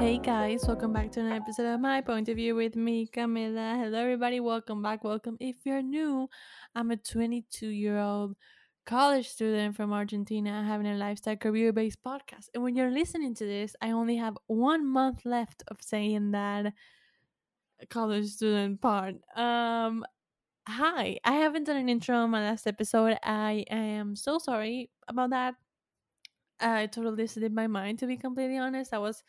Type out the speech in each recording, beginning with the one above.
Hey guys, welcome back to an episode of My Point of View with me, Camila. Hello, everybody. Welcome back. Welcome. If you're new, I'm a 22 year old college student from Argentina having a lifestyle career based podcast. And when you're listening to this, I only have one month left of saying that college student part. Um, hi, I haven't done an intro on my last episode. I am so sorry about that. I totally slipped my mind to be completely honest. I was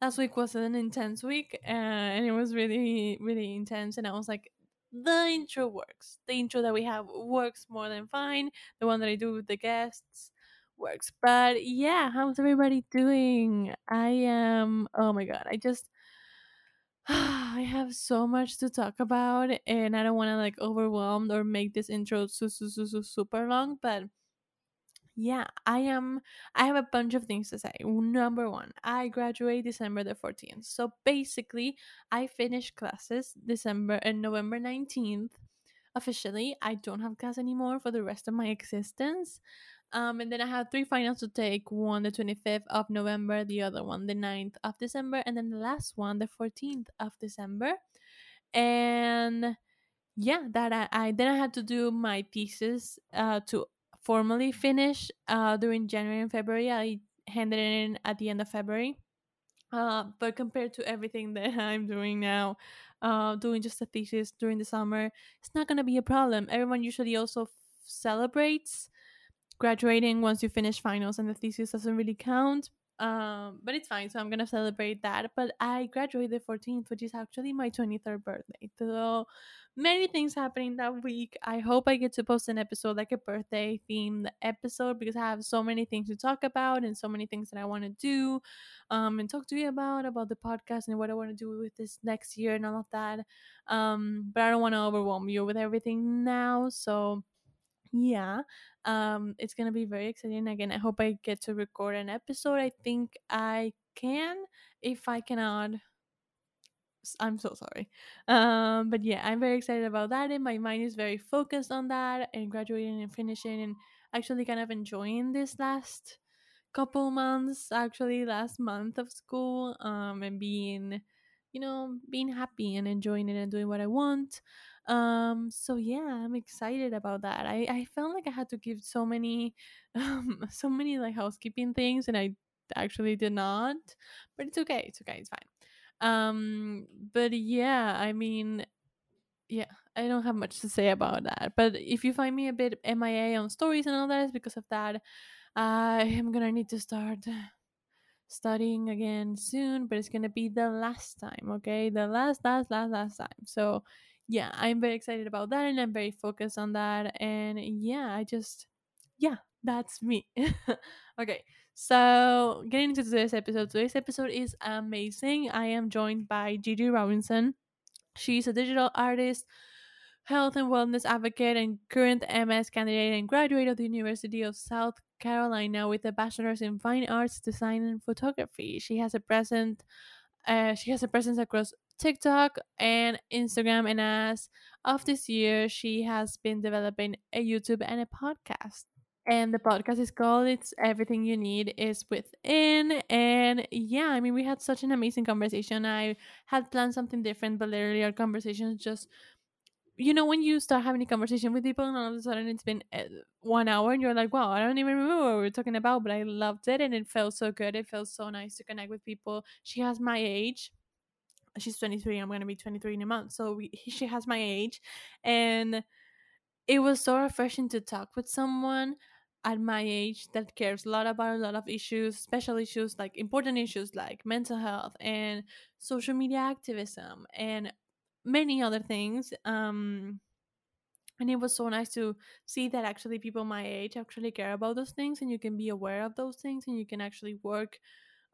last week was an intense week uh, and it was really really intense and I was like the intro works. The intro that we have works more than fine. The one that I do with the guests works. But yeah, how's everybody doing? I am oh my god, I just I have so much to talk about and I don't want to like overwhelm or make this intro su- su- su- su- super long, but yeah, I am. I have a bunch of things to say. Number one, I graduate December the 14th. So basically, I finish classes December and November 19th. Officially, I don't have class anymore for the rest of my existence. Um, and then I have three finals to take one the 25th of November, the other one the 9th of December, and then the last one the 14th of December. And yeah, that I, I then I had to do my thesis uh, to formally finish uh, during January and February. I handed it in at the end of February. Uh, but compared to everything that I'm doing now, uh, doing just a thesis during the summer, it's not going to be a problem. Everyone usually also f- celebrates graduating once you finish finals, and the thesis doesn't really count. Um, but it's fine, so I'm gonna celebrate that. But I graduated 14th, which is actually my 23rd birthday. So many things happening that week. I hope I get to post an episode like a birthday themed episode because I have so many things to talk about and so many things that I want to do um and talk to you about about the podcast and what I want to do with this next year and all of that. Um but I don't want to overwhelm you with everything now. So yeah um it's gonna be very exciting again i hope i get to record an episode i think i can if i cannot i'm so sorry um but yeah i'm very excited about that and my mind is very focused on that and graduating and finishing and actually kind of enjoying this last couple months actually last month of school um and being you know being happy and enjoying it and doing what i want. Um so yeah i'm excited about that. I i felt like i had to give so many um so many like housekeeping things and i actually did not but it's okay it's okay it's fine. Um but yeah i mean yeah i don't have much to say about that but if you find me a bit mia on stories and all that because of that I am gonna need to start studying again soon, but it's gonna be the last time, okay? The last, last, last, last time. So, yeah, I'm very excited about that and I'm very focused on that. And yeah, I just, yeah, that's me. okay, so getting into today's episode. Today's episode is amazing. I am joined by Gigi Robinson. She's a digital artist health and wellness advocate and current MS candidate and graduate of the University of South Carolina with a bachelor's in fine arts, design, and photography. She has a present, uh, she has a presence across TikTok and Instagram, and as of this year, she has been developing a YouTube and a podcast. And the podcast is called It's Everything You Need Is Within. And yeah, I mean, we had such an amazing conversation. I had planned something different, but literally our conversations just you know when you start having a conversation with people and all of a sudden it's been uh, one hour and you're like wow i don't even remember what we were talking about but i loved it and it felt so good. It felt so nice to connect with people. She has my age. She's 23 i'm going to be 23 in a month so we, she has my age. And it was so refreshing to talk with someone at my age that cares a lot about a lot of issues special issues like important issues like mental health and social media activism and many other things um and it was so nice to see that actually people my age actually care about those things and you can be aware of those things and you can actually work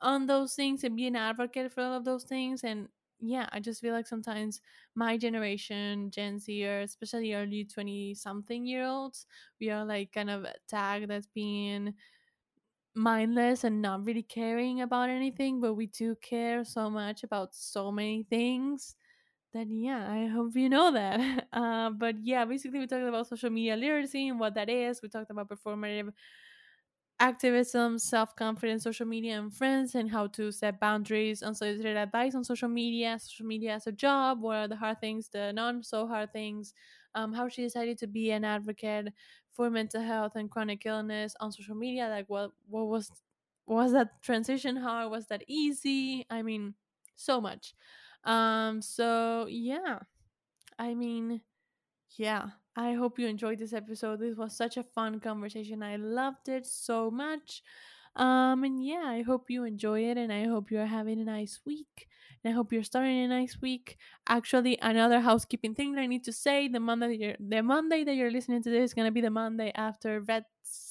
on those things and be an advocate for all of those things and yeah i just feel like sometimes my generation gen z or especially early 20 something year olds we are like kind of tagged as being mindless and not really caring about anything but we do care so much about so many things then yeah i hope you know that uh, but yeah basically we talked about social media literacy and what that is we talked about performative activism, self confidence, social media, and friends, and how to set boundaries, unsolicited advice on social media, social media as a job, what are the hard things, the non so hard things, um, how she decided to be an advocate for mental health and chronic illness on social media. Like, what what was was that transition hard? Was that easy? I mean, so much. Um, so yeah, I mean, yeah, I hope you enjoyed this episode. This was such a fun conversation. I loved it so much. Um, and yeah, I hope you enjoy it and I hope you're having a nice week. And I hope you're starting a nice week. Actually, another housekeeping thing that I need to say: the Monday that you're, the Monday that you're listening to this is gonna be the Monday after Red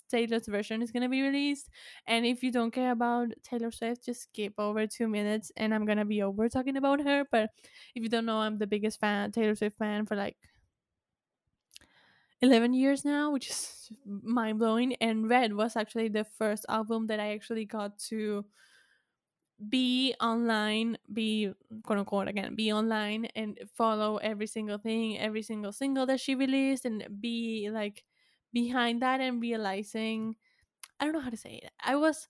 Taylor's version is gonna be released. And if you don't care about Taylor Swift, just skip over two minutes, and I'm gonna be over talking about her. But if you don't know, I'm the biggest fan, Taylor Swift fan for like 11 years now, which is mind blowing. And Red was actually the first album that I actually got to be online, be quote unquote again, be online and follow every single thing, every single single that she released, and be like behind that and realizing I don't know how to say it. I was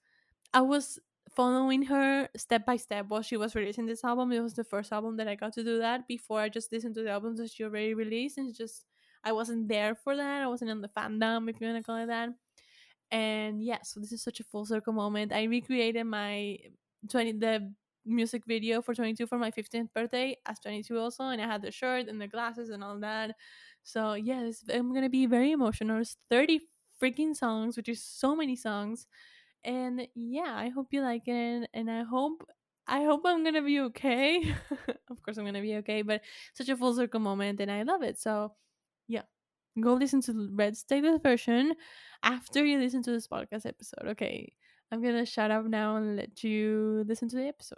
I was following her step by step while she was releasing this album. It was the first album that I got to do that before I just listened to the albums that she already released and just I wasn't there for that. I wasn't in the fandom, if you want to call it that. And yeah, so this is such a full circle moment. I recreated my 20 the music video for 22 for my 15th birthday as 22 also and i had the shirt and the glasses and all that. So yes i'm gonna be very emotional. It's 30 freaking songs which is so many songs. And yeah i hope you like it and i hope i hope i'm gonna be okay. Of course i'm gonna be okay but such a full circle moment and i love it. So yeah go listen to the red stated version after you listen to this podcast episode okay I'm gonna shut up now and let you listen to the episode.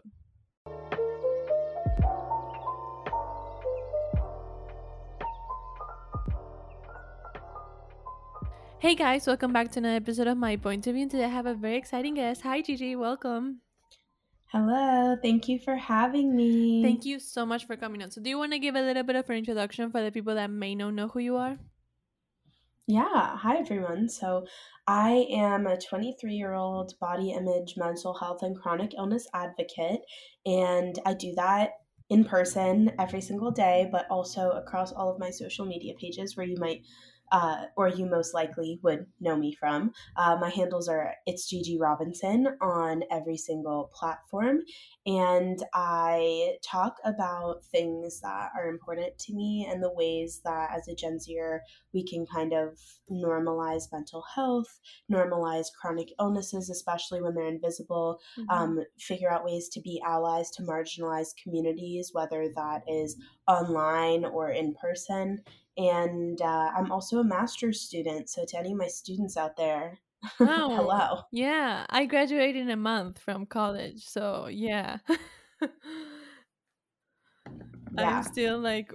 Hey guys, welcome back to another episode of My Point of View. Today I have a very exciting guest. Hi Gigi, welcome. Hello, thank you for having me. Thank you so much for coming on. So, do you want to give a little bit of an introduction for the people that may not know who you are? Yeah, hi everyone. So, I am a 23 year old body image, mental health, and chronic illness advocate, and I do that in person every single day, but also across all of my social media pages where you might uh, or you most likely would know me from. Uh, my handles are it's Gigi Robinson on every single platform, and I talk about things that are important to me and the ways that as a Gen Zer we can kind of normalize mental health, normalize chronic illnesses, especially when they're invisible, mm-hmm. um, figure out ways to be allies to marginalized communities, whether that is online or in person and uh, I'm also a master's student. So to any of my students out there, oh, hello. Yeah, I graduated in a month from college, so yeah. yeah. I'm still like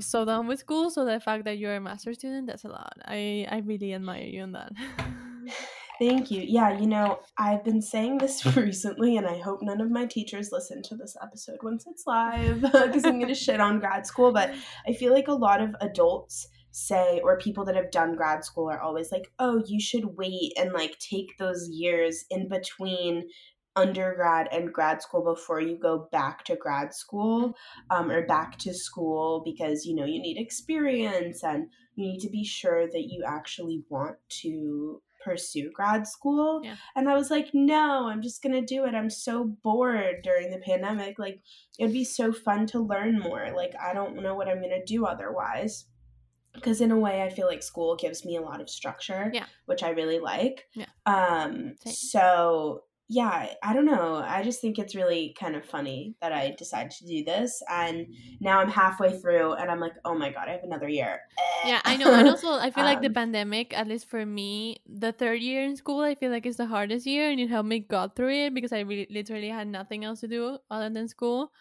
so done with school. So the fact that you're a master's student, that's a lot. I I really admire you on that. Thank you. Yeah, you know, I've been saying this recently, and I hope none of my teachers listen to this episode once it's live because I'm going to shit on grad school. But I feel like a lot of adults say, or people that have done grad school are always like, oh, you should wait and like take those years in between undergrad and grad school before you go back to grad school um, or back to school because you know you need experience and you need to be sure that you actually want to pursue grad school. Yeah. And I was like, no, I'm just going to do it. I'm so bored during the pandemic. Like, it'd be so fun to learn more. Like, I don't know what I'm going to do otherwise. Because in a way, I feel like school gives me a lot of structure, yeah. which I really like. Yeah. Um, Same. so yeah, I don't know. I just think it's really kind of funny that I decided to do this. And now I'm halfway through and I'm like, oh my God, I have another year. Yeah, I know. And also, I feel um, like the um, pandemic, at least for me, the third year in school, I feel like it's the hardest year and it helped me got through it because I really literally had nothing else to do other than school.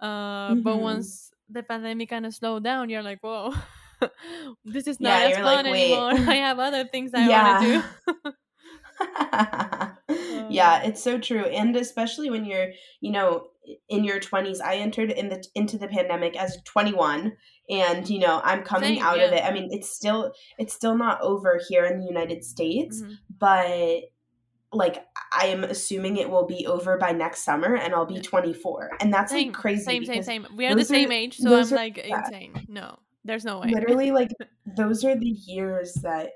Uh, mm-hmm. But once the pandemic kind of slowed down, you're like, whoa, this is not yeah, as fun like, anymore. I have other things I yeah. want to do. yeah, it's so true. And especially when you're, you know, in your 20s. I entered in the into the pandemic as 21 and, you know, I'm coming Same, out yeah. of it. I mean, it's still it's still not over here in the United States, mm-hmm. but like I am assuming it will be over by next summer and I'll be 24. And that's same, like crazy. Same, same, same. We are the same are- age, so I'm like insane. No, there's no way. Literally, like, those are the years that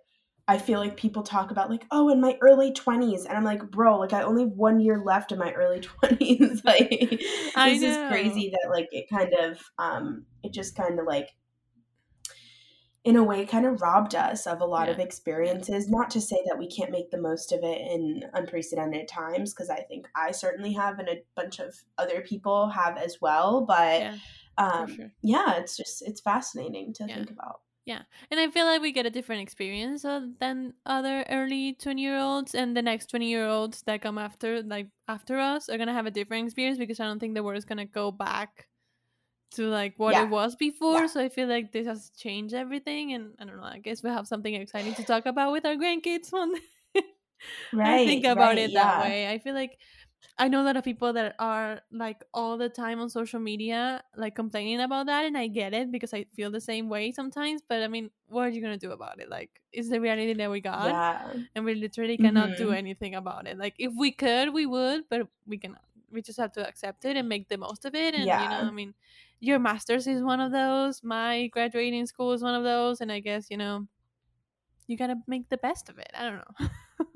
I feel like people talk about, like, oh, in my early 20s. And I'm like, bro, like, I only have one year left in my early 20s. like, this is crazy that, like, it kind of, um, it just kind of, like, in a way kind of robbed us of a lot of experiences not to say that we can't make the most of it in unprecedented times because i think i certainly have and a bunch of other people have as well but Yeah, um, sure. yeah it's just it's fascinating to Yeah. think about And I feel like we get a different experience uh, than other early 20 year olds, and the next 20 year olds that come after, like after us, are gonna have a different experience because I don't think the world is gonna go back to like what Yeah. it was before. Yeah. So I feel like this has changed everything, and I don't know. I guess we have something exciting to talk about with our grandkids one day. right I think about right, it that way. I feel like I know a lot of people that are like all the time on social media, like complaining about that, and I get it because I feel the same way sometimes. But I mean, what are you gonna do about it? Like, it's the reality that we got, yeah and we literally cannot do Mhm. anything about it. Like, if we could, we would, but we cannot. We just have to accept it and make the most of it. And you know, I mean, your master's is one of those. My graduating school is one of those, and I guess you know, you gotta make the best of it. I don't know.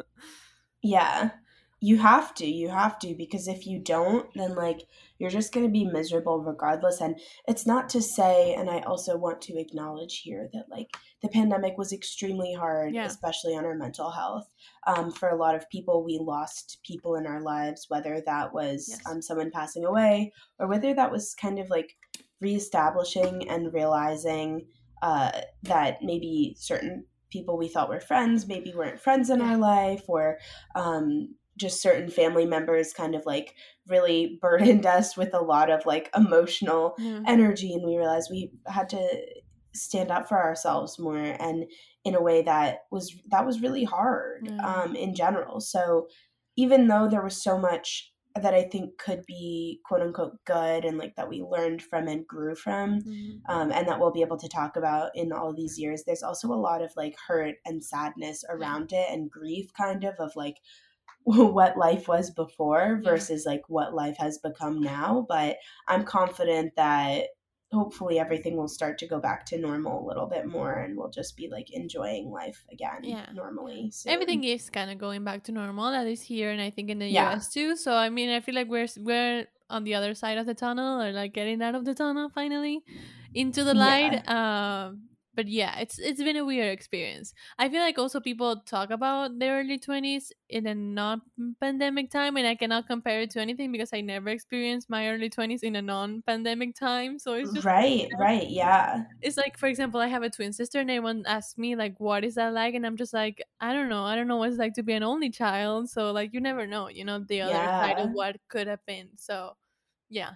Yeah. You have to. You have to because if you don't, then like you're just going to be miserable regardless. And it's not to say, and I also want to acknowledge here that like the pandemic was extremely hard, Yeah. especially on our mental health. Um, for a lot of people, we lost people in our lives, whether that was Yes. um, someone passing away or whether that was kind of like reestablishing and realizing uh, that maybe certain people we thought were friends maybe weren't friends in our life or um, just certain family members kind of like really burdened us with a lot of like emotional Yeah. energy and we realized we had to stand up for ourselves more and in a way that was that was really hard Yeah. um, in general so even though there was so much that i think could be quote unquote good and like that we learned from and grew from Mhm. um, and that we'll be able to talk about in all these years there's also a lot of like hurt and sadness around it and grief kind of of like what life was before Yeah. versus like what life has become now but i'm confident that hopefully everything will start to go back to normal a little bit more and we'll just be like enjoying life again Yeah. normally soon. everything is kind of going back to normal that is here and i think in the Yeah. us too so i mean i feel like we're we're on the other side of the tunnel or like getting out of the tunnel finally into the light um but yeah it's it's been a weird experience. I feel like also people talk about their early 20s in a non-pandemic time and i cannot compare it to anything because i never experienced my early 20s in a non-pandemic time so it's just right right yeah. It's like for example i have a twin sister and everyone asks me like what is that like? And i'm just like i don't know. I don't know what it's like to be an only child. So like you never know you know the other side of what could have been. So yeah.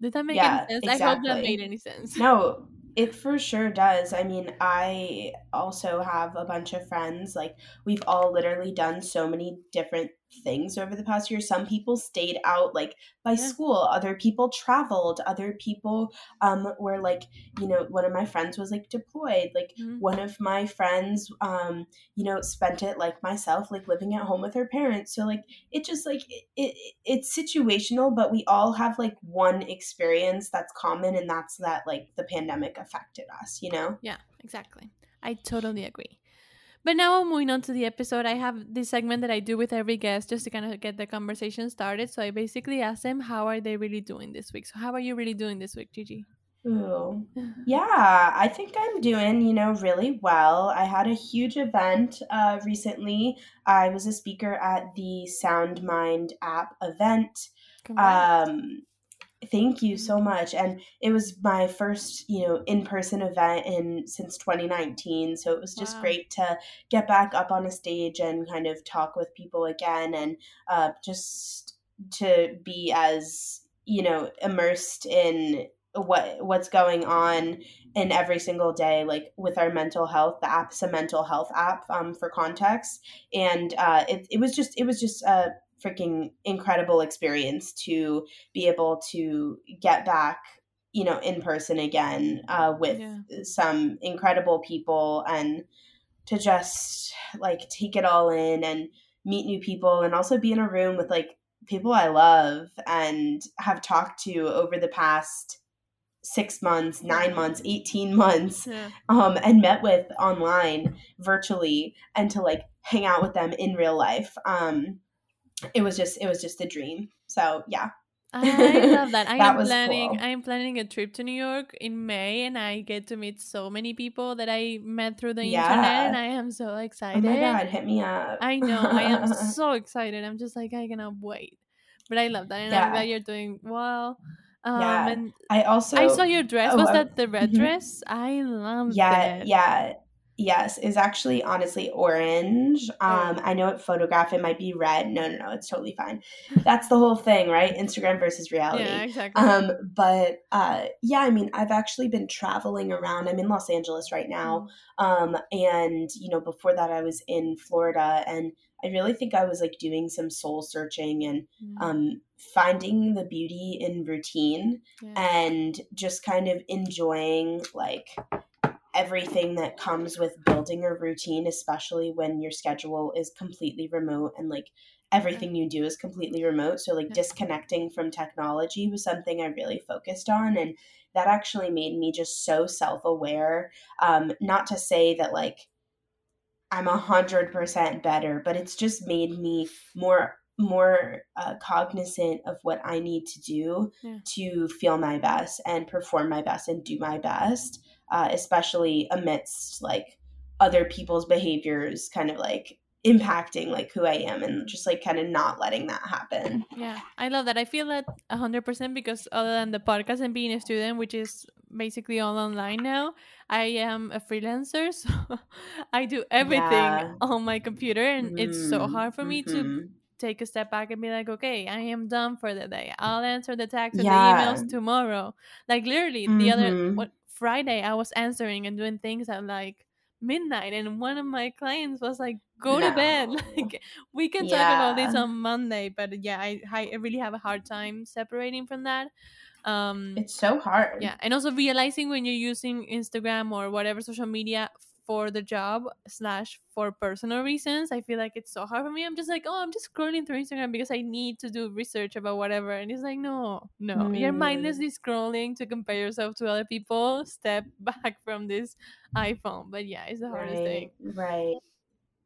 Did that make Yeah, any sense? I hope that made any sense. No, it for sure does. I mean, I also have a bunch of friends. Like, we've all literally done so many different things over the past year. Some people stayed out, like, by Yeah. school. Other people traveled. Other people um, were, like, you know, one of my friends was, like, deployed. Like, Mhm. one of my friends, um, you know, spent it like myself, like, living at home with her parents. So, like, it just, like, it, it it's situational, but we all have, like, one experience that's common, and that's that, like, the pandemic affected us, you know? yeah exactly i totally agree but now I'm moving on to the episode i have this segment that i do with every guest just to kind of get the conversation started so i basically ask them how are they really doing this week so how are you really doing this week gigi Ooh. Yeah, I think I'm doing, you know, really well. I had a huge event uh, recently. I was a speaker at the Sound Mind app event. Um, thank you so much. And it was my first, you know, in-person event in since 2019. So it was just Wow. great to get back up on a stage and kind of talk with people again and uh, just to be as, you know, immersed in what what's going on in every single day like with our mental health the app's a mental health app um, for context and uh, it, it was just it was just a freaking incredible experience to be able to get back you know in person again uh, with Yeah. some incredible people and to just like take it all in and meet new people and also be in a room with like people I love and have talked to over the past six months, nine months, 18 months, Yeah. um, and met with online virtually and to like hang out with them in real life. Um, it was just, it was just a dream. So yeah. I love that. I That am planning cool. I am planning a trip to New York in May and I get to meet so many people that I met through the internet and I am so Oh excited. my God, hit me up. I know. I am so excited. I'm just like I cannot wait. But I love that and I'm yeah. glad you're doing well. Um Yeah. and I also, I saw your dress. oh, Was I- that the red mhm. dress? I love Yeah, it. yeah. Yes, is actually honestly orange. Um, Oh. I know it photograph it might be red. No, no, no, it's totally fine. That's the whole thing, right? Instagram versus reality. Yeah, exactly. Um, but uh, yeah, I mean, I've actually been traveling around. I'm in Los Angeles right now. Um, and you know, before that, I was in Florida, and I really think I was like doing some soul searching and Mm, um, finding the beauty in routine yeah. and just kind of enjoying like everything that comes with building a routine, especially when your schedule is completely remote and like everything you do is completely remote. So, like, disconnecting from technology was something I really focused on. And that actually made me just so self aware. Um, not to say that, like, I'm a hundred percent better, but it's just made me more more uh, cognizant of what I need to do Yeah. to feel my best and perform my best and do my best, uh, especially amidst like other people's behaviors, kind of like impacting like who I am and just like kind of not letting that happen. Yeah, I love that. I feel that hundred percent because other than the podcast and being a student, which is basically all online now, I am a freelancer, so I do everything Yeah. on my computer, and it's so Mm, hard for me to mhm. Take a step back and be like, okay, I am done for the day. I'll answer the texts and the emails tomorrow. Like literally, the other Mhm. what Friday, I was answering and doing things at like midnight, and one of my clients was like, "Go to bed." Like we can talk about this on Monday, but yeah, I I really have a hard time separating from that. Um, It's so hard. yeah, and also realizing when you're using Instagram or whatever social media for the job slash for personal reasons, I feel like it's so hard for me. I'm just like, oh, I'm just scrolling through Instagram because I need to do research about whatever, and it's like, no, no, you're Mm. mindlessly scrolling to compare yourself to other people. Step back from this iPhone. But yeah, it's the hardest thing. Right, right.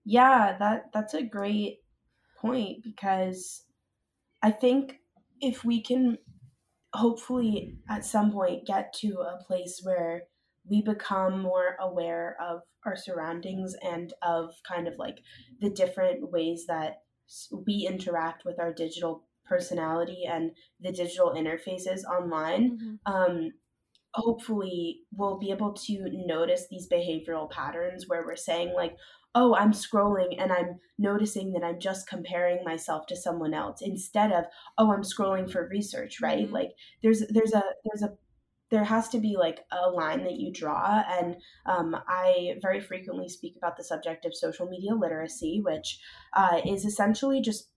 Yeah, that that's a great point because I think if we can hopefully at some point get to a place where we become more aware of our surroundings and of kind of like the different ways that we interact with our digital personality and the digital interfaces online Mhm. um, hopefully we'll be able to notice these behavioral patterns where we're saying like oh i'm scrolling and i'm noticing that i'm just comparing myself to someone else instead of oh i'm scrolling for research right Mhm. like there's there's a there's a there has to be like a line that you draw and um, i very frequently speak about the subject of social media literacy which uh, is essentially just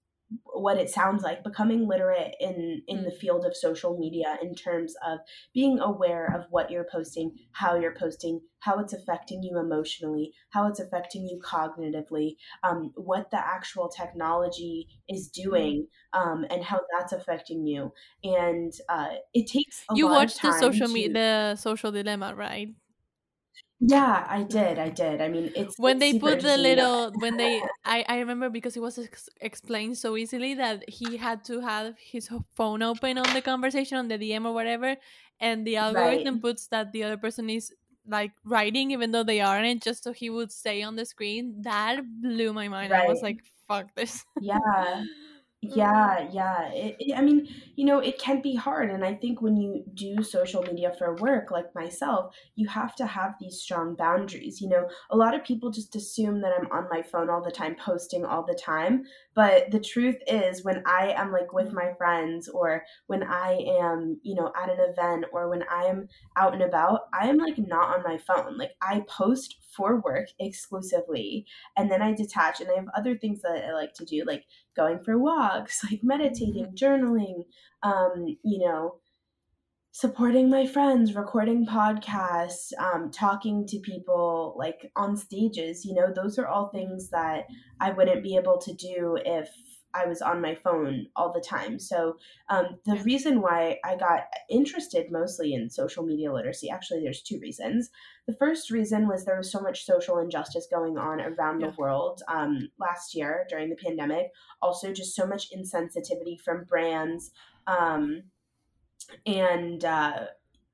what it sounds like becoming literate in in the field of social media in terms of being aware of what you're posting how you're posting how it's affecting you emotionally how it's affecting you cognitively um, what the actual technology is doing um, and how that's affecting you. And uh, it takes a You lot of watched the social media, the social dilemma, right? Yeah i did i did. I mean it's when it's they put the little when they I, I remember because it was ex- explained so easily that he had to have his phone open on the conversation on the dm or whatever and the algorithm Right. puts that the other person is like writing even though they aren't just so he would stay on the screen. That blew my mind. I was like fuck this. Yeah Yeah, yeah. It, it, I mean, you know, it can be hard. And I think when you do social media for work, like myself, you have to have these strong boundaries. You know, a lot of people just assume that I'm on my phone all the time, posting all the time. But the truth is, when I am like with my friends or when I am, you know, at an event or when I'm out and about, I am like not on my phone. Like I post for work exclusively and then I detach and I have other things that I like to do, like going for walks, like meditating, journaling, um, you know, supporting my friends, recording podcasts, um, talking to people like on stages. You know, those are all things that I wouldn't be able to do if I was on my phone all the time. So, um, the reason why I got interested mostly in social media literacy, actually, there's two reasons. The first reason was there was so much social injustice going on around yeah. the world um, last year during the pandemic. Also, just so much insensitivity from brands. Um, and uh,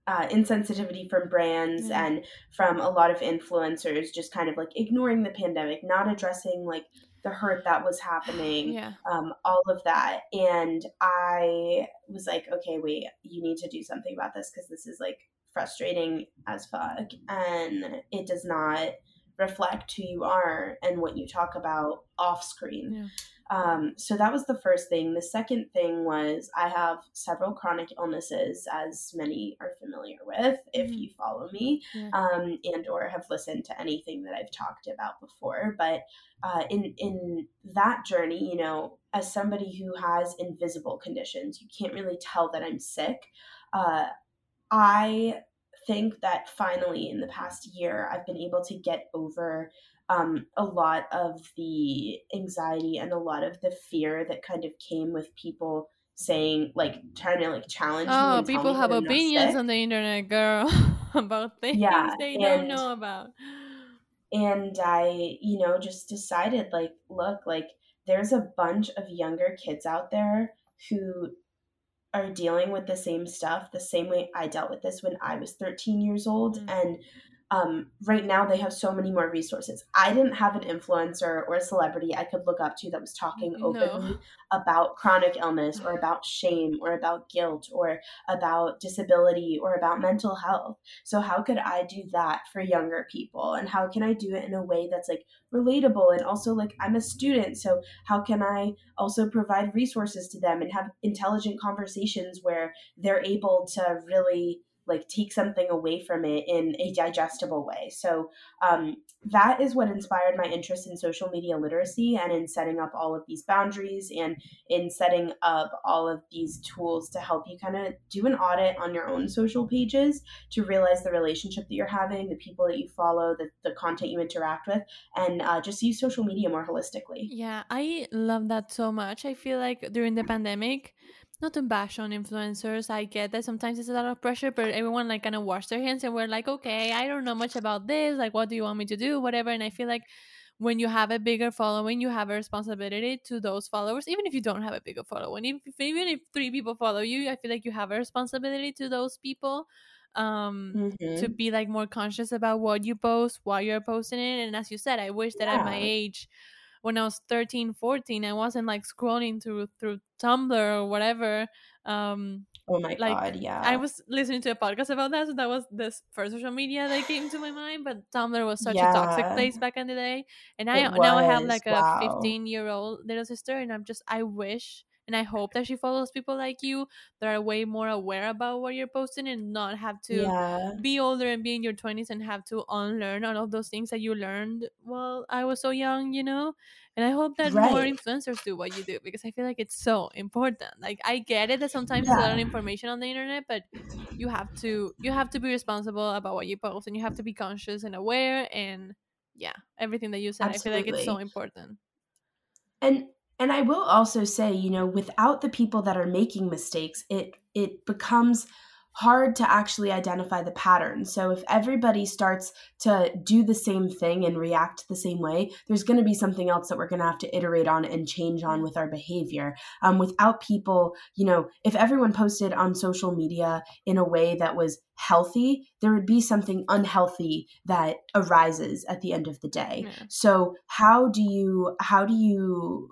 uh, insensitivity from brands mm. and from a lot of influencers just kind of like ignoring the pandemic not addressing like the hurt that was happening yeah. um, all of that and i was like okay wait you need to do something about this because this is like frustrating as fuck and it does not reflect who you are and what you talk about off screen yeah. Um, so that was the first thing. The second thing was I have several chronic illnesses, as many are familiar with if mm-hmm. you follow me yeah. um, and or have listened to anything that I've talked about before. But uh, in in that journey, you know, as somebody who has invisible conditions, you can't really tell that I'm sick. Uh, I think that finally in the past year, I've been able to get over um, a lot of the anxiety and a lot of the fear that kind of came with people saying like trying to like challenge oh people have opinions on the internet girl about things yeah, they and, don't know about and i you know just decided like look like there's a bunch of younger kids out there who are dealing with the same stuff the same way i dealt with this when i was 13 years old mm-hmm. and um, right now they have so many more resources. I didn't have an influencer or a celebrity I could look up to that was talking openly no. about chronic illness or about shame or about guilt or about disability or about mental health. So how could I do that for younger people? And how can I do it in a way that's like relatable and also like I'm a student, so how can I also provide resources to them and have intelligent conversations where they're able to really like take something away from it in a digestible way. So um, that is what inspired my interest in social media literacy and in setting up all of these boundaries and in setting up all of these tools to help you kind of do an audit on your own social pages to realize the relationship that you're having, the people that you follow, the, the content you interact with, and uh, just use social media more holistically. Yeah, I love that so much. I feel like during the pandemic, not to bash on influencers. I get that sometimes it's a lot of pressure, but everyone like kind of wash their hands and we're like, okay, I don't know much about this. Like, what do you want me to do? Whatever. And I feel like when you have a bigger following, you have a responsibility to those followers, even if you don't have a bigger following. If, even if three people follow you, I feel like you have a responsibility to those people um mm-hmm. to be like more conscious about what you post why you're posting it and as you said i wish that yeah. at my age when I was 13, 14, I wasn't like scrolling through through Tumblr or whatever. Um, oh my like, god, yeah. I was listening to a podcast about that, so that was the first social media that came to my mind. But Tumblr was such yeah. a toxic place back in the day, and I now I have like a 15 year old little sister, and I'm just I wish and I hope that she follows people like you that are way more aware about what you're posting and not have to yeah. be older and be in your 20s and have to unlearn all of those things that you learned while I was so young, you know? And I hope that right. more influencers do what you do because I feel like it's so important. Like I get it that sometimes yeah. there's a lot of information on the internet, but you have to you have to be responsible about what you post and you have to be conscious and aware and yeah, everything that you said. Absolutely. I feel like it's so important. And and I will also say, you know, without the people that are making mistakes, it it becomes hard to actually identify the pattern. So if everybody starts to do the same thing and react the same way, there's going to be something else that we're going to have to iterate on and change on with our behavior. Um, without people, you know, if everyone posted on social media in a way that was healthy, there would be something unhealthy that arises at the end of the day. Yeah. So how do you how do you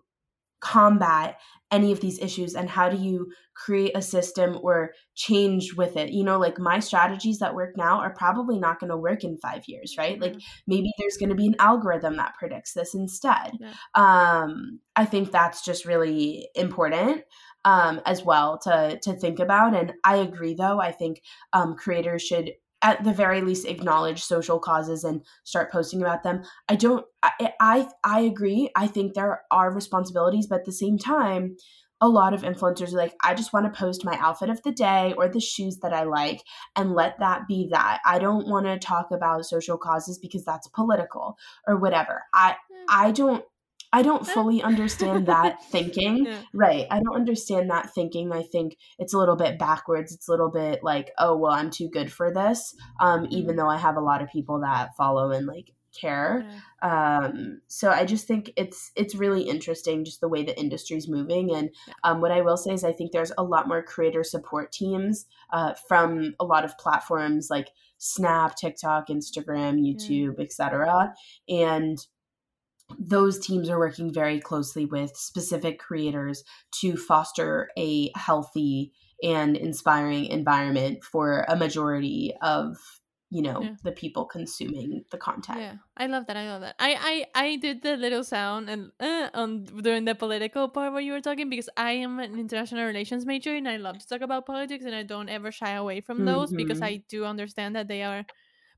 combat any of these issues and how do you create a system or change with it you know like my strategies that work now are probably not going to work in five years right mm-hmm. like maybe there's going to be an algorithm that predicts this instead yeah. um i think that's just really important um as well to to think about and i agree though i think um creators should at the very least acknowledge social causes and start posting about them i don't i i, I agree i think there are responsibilities but at the same time a lot of influencers are like, I just want to post my outfit of the day or the shoes that I like and let that be that. I don't want to talk about social causes because that's political or whatever. I hmm. I don't I don't fully understand that thinking. Yeah. Right. I don't understand that thinking. I think it's a little bit backwards. It's a little bit like, oh, well, I'm too good for this. Um, even Mhm. though I have a lot of people that follow and like care. Yeah. Um, so I just think it's it's really interesting just the way the industry's moving. And um, what I will say is I think there's a lot more creator support teams uh, from a lot of platforms like Snap, TikTok, Instagram, YouTube, etc. And those teams are working very closely with specific creators to foster a healthy and inspiring environment for a majority of you know Yeah. the people consuming the content Yeah, I love that. I love that. I I I did the little sound and uh, on during the political part where you were talking because I am an international relations major and I love to talk about politics and I don't ever shy away from those because Mhm. I do understand that they are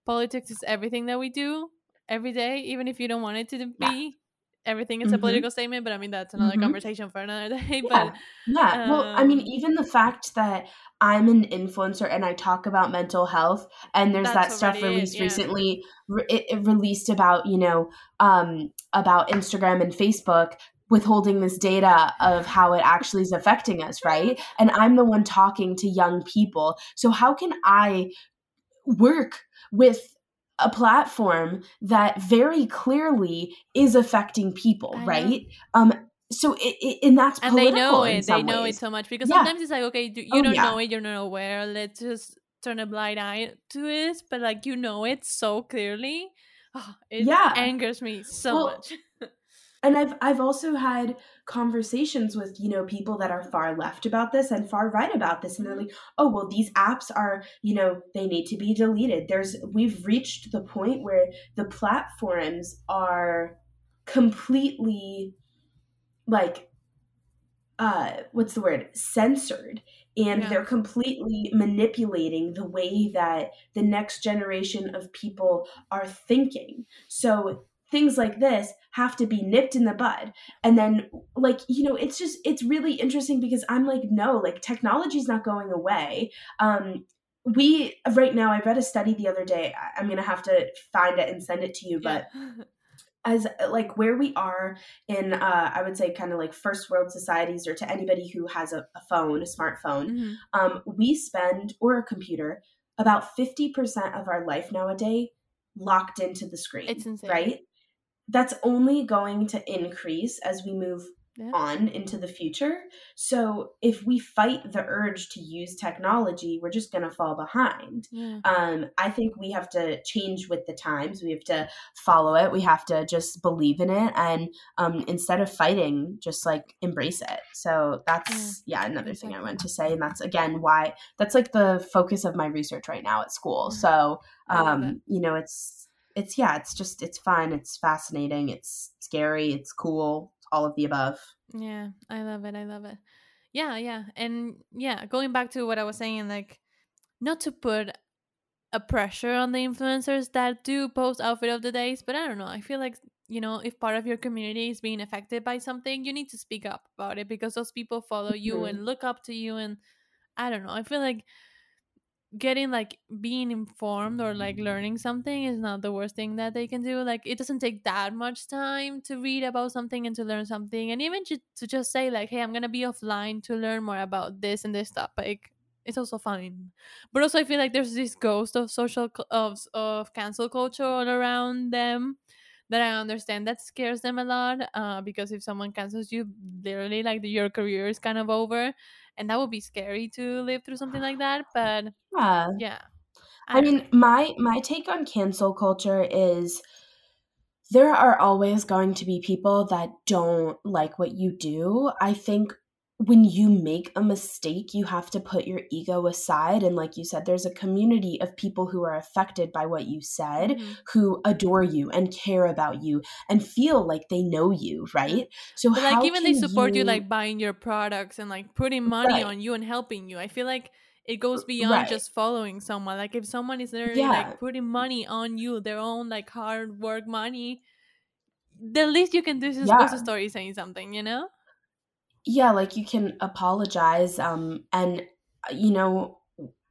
politics is everything that we do every day, even if you don't want it to Yeah. be. Everything is a Mhm. political statement, but I mean that's another Mhm. conversation for another day. Yeah. But Yeah. Well, I mean, um, even the fact that I'm an influencer and I talk about mental health, and there's that stuff it, released yeah. recently, re- it, it released about, you know, um, about Instagram and Facebook withholding this data of how it actually is affecting us, right? And I'm the one talking to young people. So how can I work with a platform that very clearly is affecting people, I know. right? Um, so it, it and that's and they know it. They some know it so much because Yeah. sometimes it's like, okay, you Oh, don't yeah. know it, you're not aware. Let's just turn a blind eye to it. But like you know it so clearly. Oh, it Yeah. angers me so Well, much. And I've I've also had conversations with, you know, people that are far left about this and far right about this and they're like, "Oh, well these apps are, you know, they need to be deleted." There's we've reached the point where the platforms are completely like uh what's the word? censored and Yeah. they're completely manipulating the way that the next generation of people are thinking. So things like this have to be nipped in the bud. And then like you know it's just it's really interesting because i'm like no like technology's not going away. Um we right now i read a study the other day. I- i'm gonna have to find it and send it to you but as like where we are in uh i would say kind of like first world societies or to anybody who has a, a phone a smartphone Mhm. um, we spend or a computer about 50% of our life nowadays locked into the screen It's insane. right that's only going to increase as we move Yeah. on into the future so if we fight the urge to use technology we're just going to fall behind Yeah. um, I think we have to change with the times. We have to follow it. We have to just believe in it, and um, instead of fighting, just like embrace it. So that's yeah, another thing I want to say, and that's again why that's like the focus of my research right now at school. Yeah. So I love that. um, you know, it's it's yeah, it's just it's fun, it's fascinating, it's scary, it's cool, all of the above. Yeah, I love it. I love it. Yeah, yeah. And yeah, going back to what I was saying, like, not to put a pressure on the influencers that do post outfit of the days, but I don't know. I feel like, you know, if part of your community is being affected by something, you need to speak up about it because those people follow you Mhm. and look up to you. And I don't know. I feel like getting like being informed or like learning something is not the worst thing that they can do like it doesn't take that much time to read about something and to learn something and even to just say like hey i'm gonna be offline to learn more about this and this topic it's also fine but also i feel like there's this ghost of social cu- of of cancel culture all around them that i understand that scares them a lot uh, because if someone cancels you literally like your career is kind of over and that would be scary to live through something like that but Yeah. yeah I don't mean, my my take on cancel culture is there are always going to be people that don't like what you do. I think when you make a mistake, you have to put your ego aside and like you said there's a community of people who are affected by what you said Mhm. who adore you and care about you and feel like they know you, right? So But how like even they support you, you- like buying your products and like putting money Right. on you and helping you. I feel like it goes beyond Right. just following someone. Like if someone is literally Yeah. like putting money on you, their own like hard work money, the least you can do is just post a story saying something, you know? Yeah like you can apologize um and you know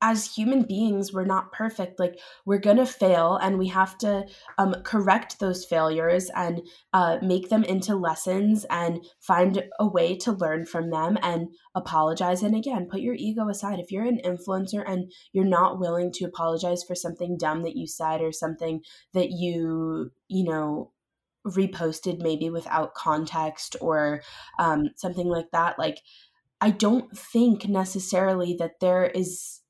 as human beings we're not perfect like we're gonna fail and we have to um, correct those failures and uh, make them into lessons and find a way to learn from them and apologize. And again put your ego aside. If you're an influencer and you're not willing to apologize for something dumb that you said or something that you you know reposted maybe without context or um, something like that like i don't think necessarily that there is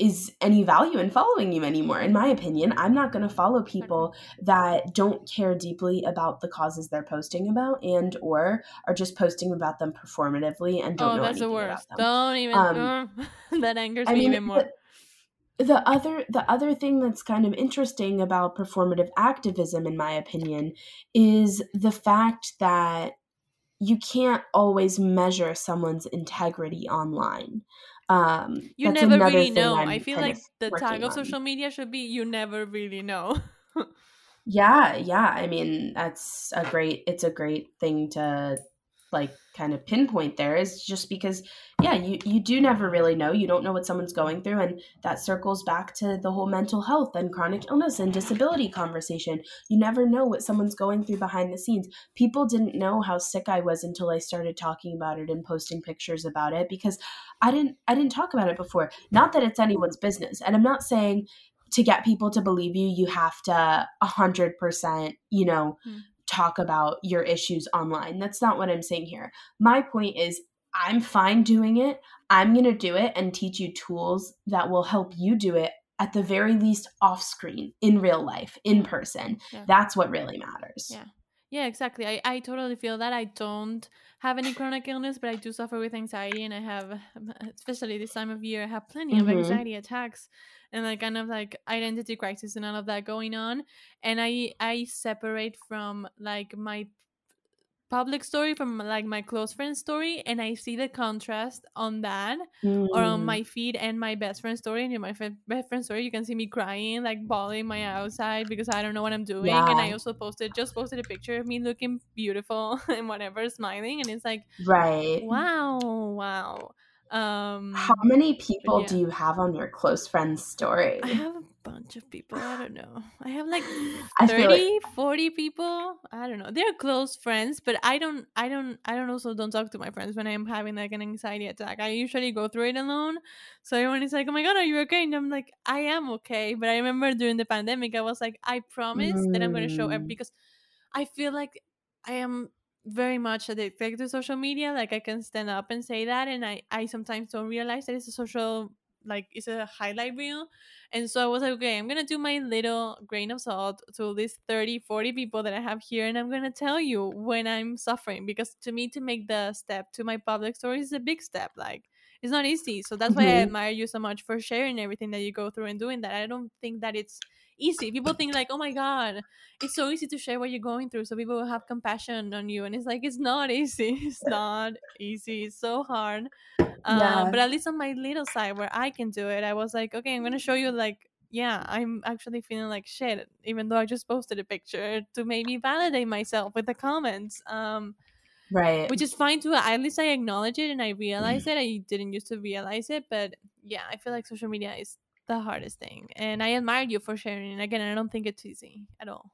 is any value in following you anymore in my opinion. I'm not going to follow people that don't care deeply about the causes they're posting about and or are just posting about them performatively and don't oh know that's the worst about them. Don't even um, that angers I me mean, even more the, the other the other thing that's kind of interesting about performative activism in my opinion is the fact that you can't always measure someone's integrity online. Um, you that's never really know. I'm i feel like the tag of social media should be you never really know. Yeah, yeah. I mean, that's a great it's a great thing to like kind of pinpoint there is just because yeah, you you do never really know. You don't know what someone's going through and that circles back to the whole mental health and chronic illness and disability conversation. You never know what someone's going through behind the scenes. People didn't know how sick I was until I started talking about it and posting pictures about it because I didn't I didn't talk about it before. Not that it's anyone's business. And I'm not saying to get people to believe you, you have to 100%, you know, Hmm. Talk about your issues online. That's not what I'm saying here. My point is, I'm fine doing it. I'm going to do it and teach you tools that will help you do it at the very least off screen, in real life, in person. Yeah. That's what really matters. Yeah. Yeah, exactly. I, I totally feel that. I don't have any chronic illness, but I do suffer with anxiety, and I have, especially this time of year, I have plenty of Mhm. anxiety attacks and like kind of like identity crisis and all of that going on. And I I separate from like my public story from like my close friend story, and I see the contrast on that or on Mm. my feed and my best friend story and in my fe- best friend story you can see me crying like bawling my outside because i don't know what i'm doing and i also posted just posted a picture of me looking beautiful and whatever smiling and it's like Right. wow wow um How many people yeah. do you have on your close friends story? i have a bunch of people i don't know. I have like I feel 30 40 people i don't know. They're close friends but i don't i don't i don't also don't talk to my friends when i'm having like an anxiety attack. I usually go through it alone. So everyone is like oh my god are you okay? And i'm like i am okay. But i remember during the pandemic i was like i promise that i'm going to show up because i feel like i am very much addicted to social media like i can stand up and say that and i i sometimes don't realize that it's a social like it's a highlight reel and so I was like, okay, I'm to do my little grain of salt to these 30, 40 people that I have here. And I'm to tell you when I'm suffering. Because to me, to make the step to my public story is a big step. Like, it's not easy. So that's why I Mhm. admire you so much for sharing everything that you go through and doing that. I don't think that it's easy. People think, like, oh my God, it's so easy to share what you're going through. So people will have compassion on you. And it's like, it's not easy. It's not easy. It's so hard uh, Yeah. but at least on my little side where i can do it i was like okay i'm gonna show you like yeah i'm actually feeling like shit even though i just posted a picture to maybe validate myself with the comments um Right. which is fine too at least i acknowledge it and i realize it i didn't used to realize it but yeah i feel like social media is the hardest thing and i admire you for sharing again i don't think it's easy at all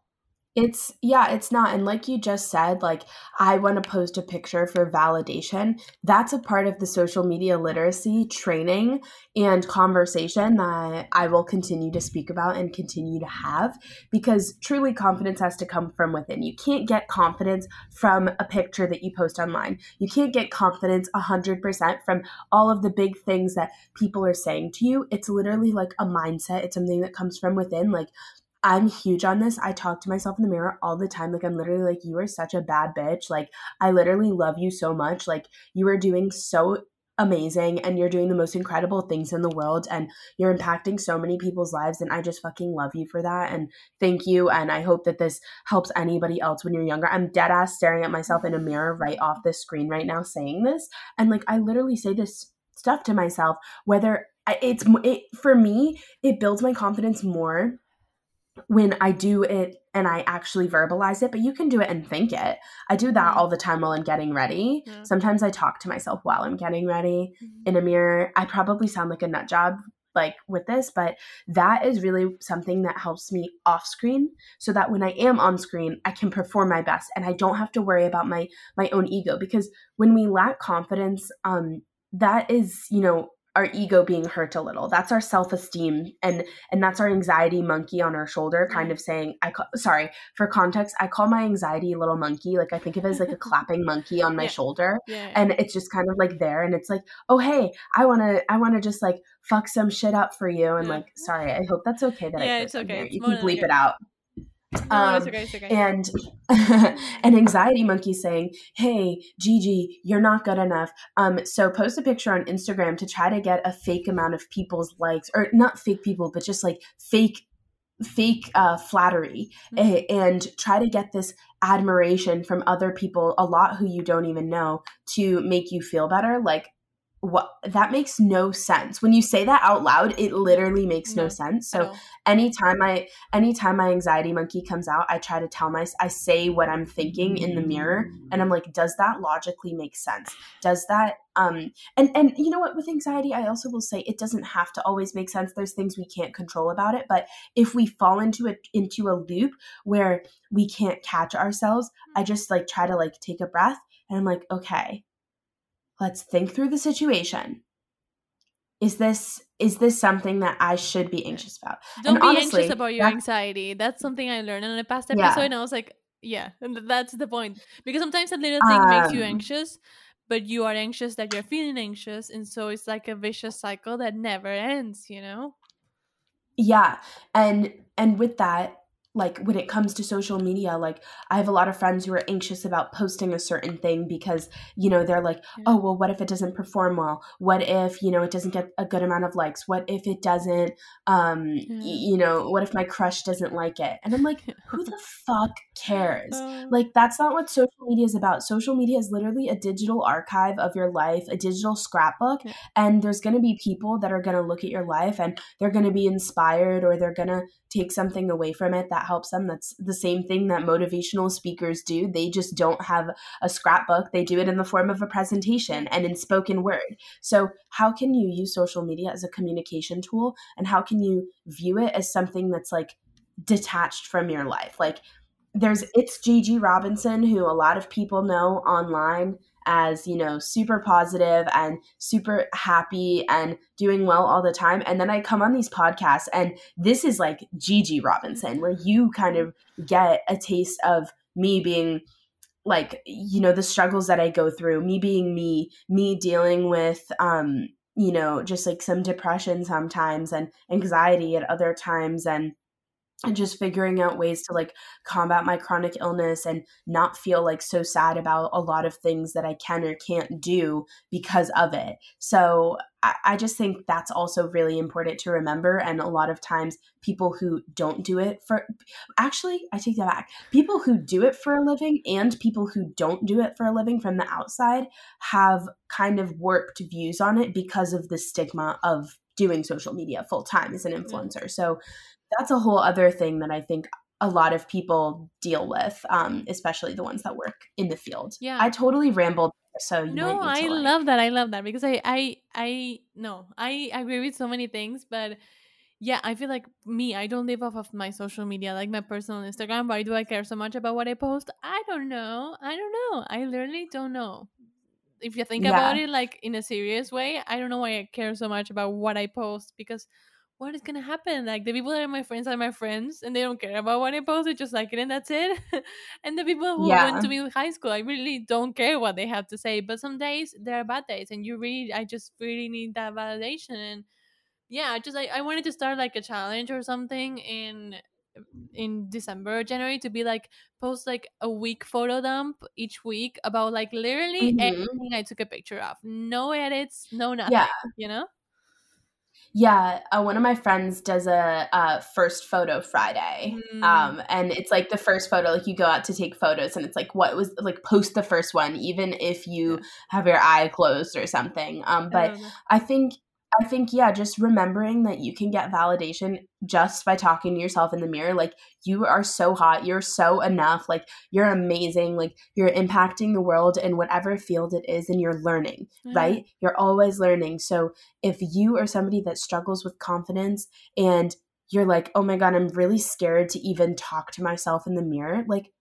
It's yeah, it's not. And like you just said, like I want to post a picture for validation. That's a part of the social media literacy training and conversation that I will continue to speak about and continue to have because truly confidence has to come from within. You can't get confidence from a picture that you post online. You can't get confidence 100% from all of the big things that people are saying to you. It's literally like a mindset. It's something that comes from within like I'm huge on this. I talk to myself in the mirror all the time. Like, I'm literally like, you are such a bad bitch. Like, I literally love you so much. Like, you are doing so amazing and you're doing the most incredible things in the world and you're impacting so many people's lives. And I just fucking love you for that. And thank you. And I hope that this helps anybody else when you're younger. I'm dead ass staring at myself in a mirror right off this screen right now saying this. And like, I literally say this stuff to myself, whether it's it, for me, it builds my confidence more when I do it and I actually verbalize it, but you can do it and think it. I do that Mhm. all the time while I'm getting ready. Yeah. Sometimes I talk to myself while I'm getting ready Mhm. in a mirror. I probably sound like a nut job like with this, but that is really something that helps me off screen so that when I am on screen, I can perform my best and I don't have to worry about my my own ego because when we lack confidence, um that is, you know, our ego being hurt a little. That's our self-esteem and and that's our anxiety monkey on our shoulder kind of saying I call, sorry, for context, I call my anxiety little monkey. Like I think of it as like a clapping monkey on my Yeah. shoulder Yeah. and it's just kind of like there and it's like oh hey i want to i want to just like fuck some shit up for you and Yeah. like sorry i hope that's okay that Yeah, i it's okay. It's you can bleep it out it's um, okay. It's okay. and an anxiety monkey saying hey gigi you're not good enough um so post a picture on instagram to try to get a fake amount of people's likes or not fake people but just like fake fake uh, flattery Mhm. and try to get this admiration from other people a lot who you don't even know to make you feel better like what that makes no sense. When you say that out loud it literally makes no, No, sense. So anytime i anytime my anxiety monkey comes out i try to tell my i say what i'm thinking in the mirror and i'm like does that logically make sense? Does that um and and you know what with anxiety i also will say it doesn't have to always make sense. There's things we can't control about it but if we fall into a into a loop where we can't catch ourselves i just like try to like take a breath and i'm like okay let's think through the situation is this is this something that i should be anxious about Don't and be honestly, anxious about your anxiety. That's something I learned in a past Yeah. episode, and I was like, yeah, and that's the point. Because sometimes a little thing makes you Um, anxious, but you are anxious that you're feeling anxious, and so it's like a vicious cycle that never ends. You know? yeah and and with that like when it comes to social media like i have a lot of friends who are anxious about posting a certain thing because you know they're like oh well what if it doesn't perform well? What if you know it doesn't get a good amount of likes? What if it doesn't um y- you know what if my crush doesn't like it? And i'm like who the fuck cares? Uh, like that's not what social media is about. Social media is literally a digital archive of your life a digital scrapbook Yeah. and there's going to be people that are going to look at your life and they're going to be inspired or they're going to take something away from it that helps them. That's the same thing that motivational speakers do. They just don't have a scrapbook. They do it in the form of a presentation and in spoken word. So how can you use social media as a communication tool? And how can you view it as something that's like detached from your life? Like there's it's Gigi Robinson who a lot of people know online as you know super positive and super happy and doing well all the time. And then I come on these podcasts and this is like Gigi Robinson where you kind of get a taste of me being like you know the struggles that I go through me being me me dealing with um you know just like some depression sometimes and anxiety at other times and and just figuring out ways to like combat my chronic illness and not feel like so sad about a lot of things that I can or can't do because of it. So I, I just think that's also really important to remember. And a lot of times, people who don't do it for actually, I take that back. People who do it for a living and people who don't do it for a living from the outside have kind of warped views on it because of the stigma of doing social media full time as an influencer. So that's a whole other thing that I think a lot of people deal with, um, especially the ones that work in the field. Yeah. I totally rambled. So you no, I like- love that. I love that because I, I, I, no, I agree with so many things, but yeah, I feel like me, I don't live off of my social media, like my personal Instagram. Why do I care so much about what I post? I don't know. I don't know. I literally don't know. If you think about it, like in a serious way, I don't know why I care so much about what I post because what is gonna happen? Like the people that are my friends are my friends, and they don't care about what I post. They just like it, and that's it. and the people who Yeah. went to me in high school, I really don't care what they have to say. But some days there are bad days, and you really, I just really need that validation. And yeah, I just I, I wanted to start like a challenge or something in in December or January to be like post like a week photo dump each week about like literally Mhm. everything I took a picture of. No edits, no nothing. Yeah. You know? Yeah, uh, one of my friends does a uh, first photo Friday, Mm. um, and it's like the first photo. Like you go out to take photos, and it's like what was like post the first one, even if you have your eye closed or something. Um, but love. I think I think, yeah, just remembering that you can get validation just by talking to yourself in the mirror. Like, you are so hot. You're so enough. Like, you're amazing. Like, you're impacting the world in whatever field it is, and you're learning, Yeah. right? You're always learning. So, if you are somebody that struggles with confidence and you're like, oh my God, I'm really scared to even talk to myself in the mirror, like,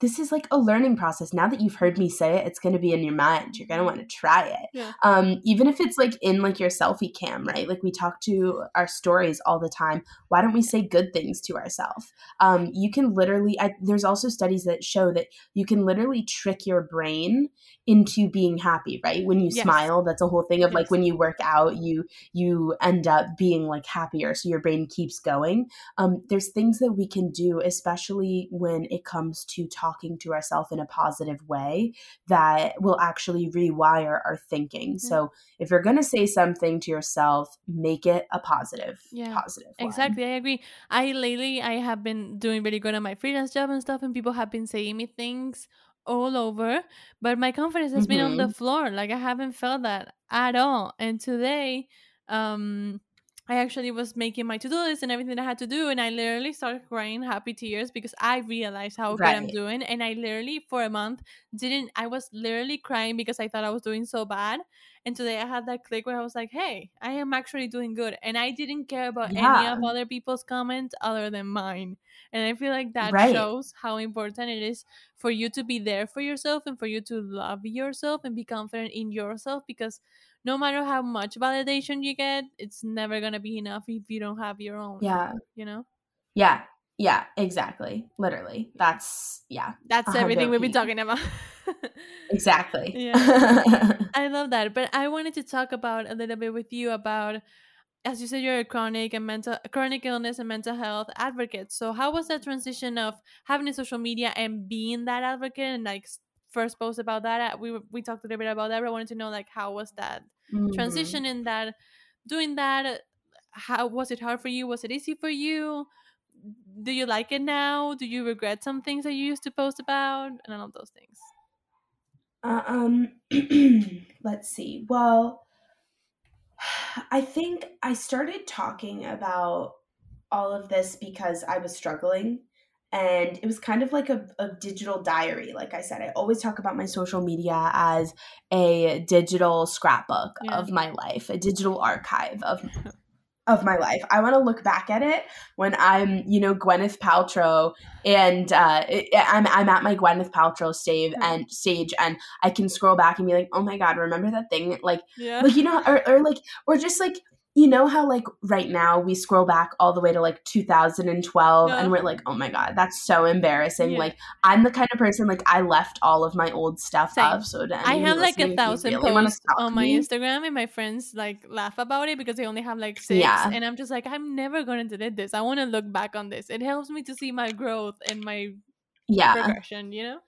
this is like a learning process. Now that you've heard me say it, it's going to be in your mind. You're going to want to try it. Yeah. Um, even if it's like in like your selfie cam, right? Like we talk to our stories all the time. Why don't we say good things to ourselves? Um, you can literally. I, there's also studies that show that you can literally trick your brain into being happy, right? When you Yes. smile, that's a whole thing of like when you work out, you you end up being like happier, so your brain keeps going um, there's things that we can do, especially when it comes to talking to ourselves in a positive way, that will actually rewire our thinking. So if you're going to say something to yourself, make it a positive, Yeah, positive. one. Exactly, I agree. I lately I have been doing really good on my freelance job and stuff, and people have been saying me things all over, but my confidence has been on the floor. Like I haven't felt that at all. And today, um, I actually was making my to do list and everything I had to do, and I literally started crying happy tears because I realized how good I'm doing, and I literally for a month didn't. I was literally crying because I thought I was doing so bad. And today I had that click where I was like, hey, I am actually doing good. And I didn't care about any of other people's comments other than mine. And I feel like that Right. shows how important it is for you to be there for yourself and for you to love yourself and be confident in yourself because no matter how much validation you get, it's never going to be enough if you don't have your own, Yeah. you know? Yeah. Yeah. Exactly. Literally. That's, yeah. That's everything we've been talking about. Exactly. Yeah. I love that. But I wanted to talk about a little bit with you about as you said you're a chronic and mental chronic illness and mental health advocate. So how was that transition of having a social media and being that advocate and like first post about that? Uh, We we talked a little bit about that, but I wanted to know like how was that Mhm. transition in that doing that how was it hard for you? Was it easy for you? Do you like it now? Do you regret some things that you used to post about and all of those things? Uh, um, let's see. Well, I think I started talking about all of this because I was struggling. And it was kind of like a, a digital diary. Like I said, I always talk about my social media as a digital scrapbook Yeah. of my life, a digital archive of of my life. I want to look back at it when I'm, you know, Gwyneth Paltrow and uh, it, I'm I'm at my Gwyneth Paltrow stage and stage, and I can scroll back and be like, oh my god, remember that thing? Like, Yeah. like you know, or, or like, or just like. You know how like right now we scroll back all the way to like 2012 Yeah. and we're like, oh my god, that's so embarrassing. Yeah. Like I'm the kind of person like I left all of my old stuff Same. up. So I have like a thousand really posts on my me- Instagram, and my friends like laugh about it because they only have like six. Yeah. And I'm just like, I'm never going to delete this. I want to look back on this. It helps me to see my growth and my Yeah, progression. You know?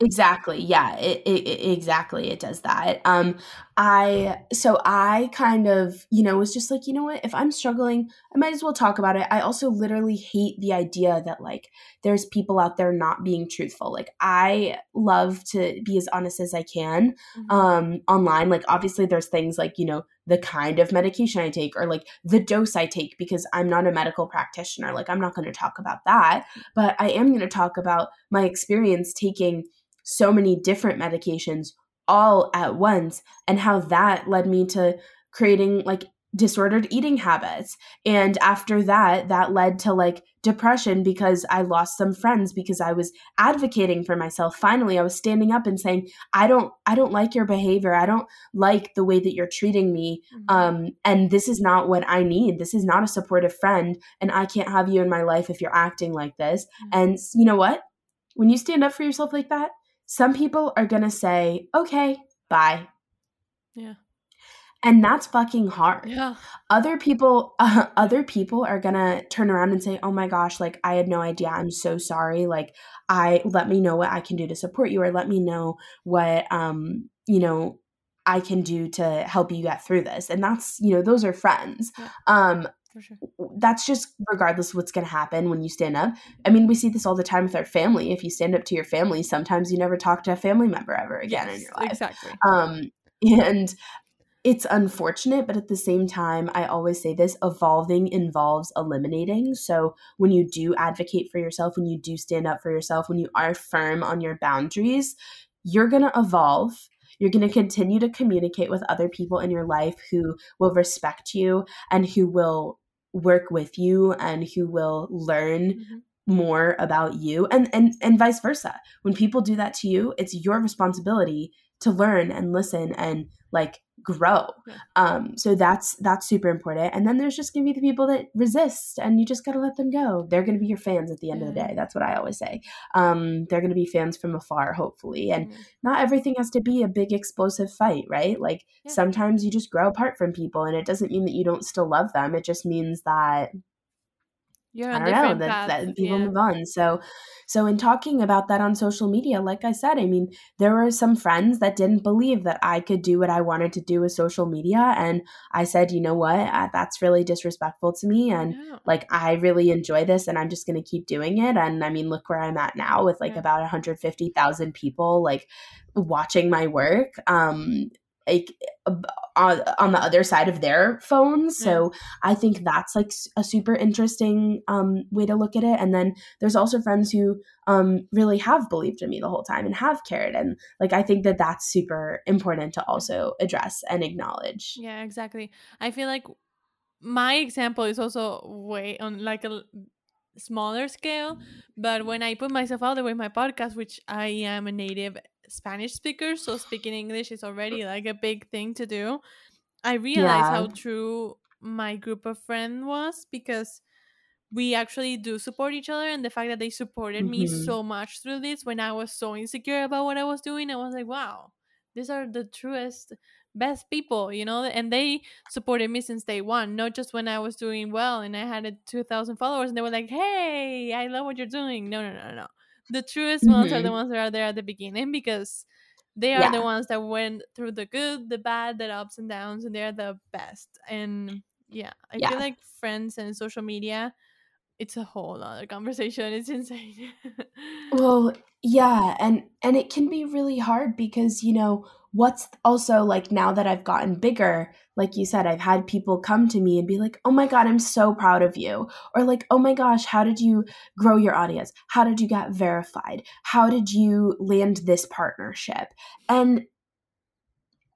Exactly. Yeah, it, it, it exactly it does that. Um I so I kind of, you know, was just like, you know what, if I'm struggling, I might as well talk about it. I also literally hate the idea that like there's people out there not being truthful. Like I love to be as honest as I can Mhm. um online like obviously there's things like you know the kind of medication i take or like the dose i take because i'm not a medical practitioner like i'm not going to talk about that but i am going to talk about my experience taking so many different medications all at once and how that led me to creating like disordered eating habits and after that that led to like depression because i lost some friends because i was advocating for myself finally i was standing up and saying I don't I don't like your behavior. I don't like the way that you're treating me. Mhm. Um and this is not what I need. This is not a supportive friend and I can't have you in my life if you're acting like this. Mhm. And you know what? When you stand up for yourself like that, some people are going to say, "Okay, bye." yeah. And that's fucking hard. Yeah. Other people uh, other people are to turn around and say, "Oh my gosh, like I had no idea. I'm so sorry. Like I let me know what I can do to support you or let me know what um, you know, I can do to help you get through this." And that's, you know, those are friends. Yeah. Um For sure. that's just regardless of what's going to happen when you stand up. I mean, we see this all the time with our family. If you stand up to your family, sometimes you never talk to a family member ever again in your life Exactly. um and it's unfortunate, but at the same time, I always say this evolving involves eliminating. So when you do advocate for yourself, when you do stand up for yourself, when you are firm on your boundaries, you're going to evolve. You're going to continue to communicate with other people in your life who will respect you and who will work with you and who will learn mm-hmm. more about you and and and vice versa. When people do that to you it's your responsibility to learn and listen and like grow. Um so that's that's super important. And then there's just gonna be the people that resist and you just gotta let them go. They're gonna be your fans at the end of the day. That's what i always say. Um they're gonna be fans from afar hopefully. And mm-hmm. not everything has to be a big explosive fight right? Like yeah. sometimes you just grow apart from people and it doesn't mean that you don't still love them. It just means that you're I don't know that, that people yeah. move on. So, so in talking about that on social media, like I said, I mean, there were some friends that didn't believe that I could do what I wanted to do with social media, and I said, you know what, uh, that's really disrespectful to me, and like I really enjoy this, and I'm just going to keep doing it. And I mean, look where I'm at now with like yeah. about 150,000 people like watching my work. Um, like on, on the other side of their phones. So I think that's like a super interesting um, way to look at it. And then there's also friends who um, really have believed in me the whole time and have cared. And like I think that that's super important to also address and acknowledge. Yeah, exactly. I feel like my example is also way on like a smaller scale but when i put myself out there with my podcast which i am a native Spanish speakers, so speaking English is already like a big thing to do. I realized yeah. how true my group of friends was because we actually do support each other and the fact that they supported mm-hmm. me so much through this when I was so insecure about what I was doing, I was like, wow, these are the truest best people, you know, and they supported me since day one, not just when I was doing well and I had a 2000 followers and they were like, "Hey, I love what you're doing." No, no, no, no the truest mm-hmm. ones are the mm-hmm. ones that are there at the beginning because they are yeah. the ones that went through the good, the bad, the ups and downs, and they're the best. And yeah, I yeah. feel like friends and social media, it's a whole other conversation. It's insane. well, yeah, and and it can be really hard because you know what's also like now that I've gotten bigger, like you said, I've had people come to me and be like, oh my God, I'm so proud of you. Or like, oh my gosh, how did you grow your audience? How did you get verified? How did you land this partnership? And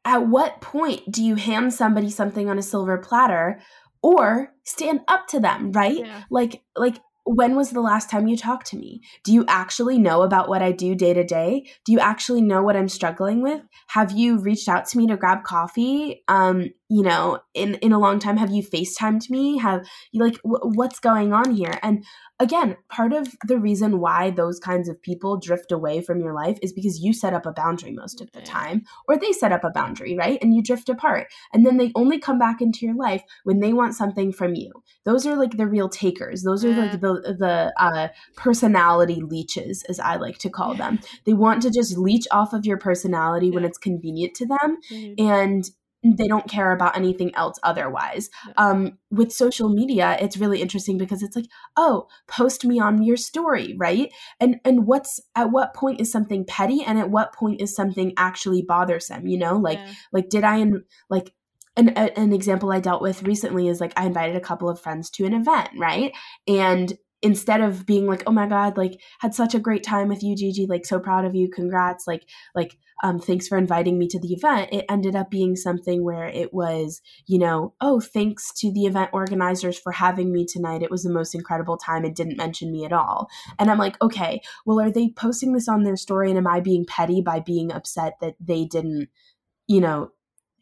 at what point do you hand somebody something on a silver platter or stand up to them, right? Yeah. Like, like when was the last time you talked to me? Do you actually know about what I do day to day? Do you actually know what I'm struggling with? Have you reached out to me to grab coffee? Um, you know, in in a long time, have you FaceTimed me? Have you like w- what's going on here? And again, part of the reason why those kinds of people drift away from your life is because you set up a boundary most of the time, or they set up a boundary, right? And you drift apart. And then they only come back into your life when they want something from you. Those are like the real takers. Those are like the the uh, personality leeches, as I like to call them. They want to just leech off of your personality when it's convenient to them. Mm-hmm. And they don't care about anything else otherwise. Um, with social media, it's really interesting because it's like, oh, post me on your story, right? And and what's at what point is something petty, and at what point is something actually bothersome? You know, like yeah. like did I in, like an, a, an example I dealt with recently is like I invited a couple of friends to an event, right? And instead of being like, oh my God, like had such a great time with you, Gigi, like so proud of you, congrats, like, like, um, thanks for inviting me to the event. It ended up being something where it was, you know, oh, thanks to the event organizers for having me tonight. It was the most incredible time. It didn't mention me at all. And I'm like, okay, well, are they posting this on their story? And am I being petty by being upset that they didn't, you know,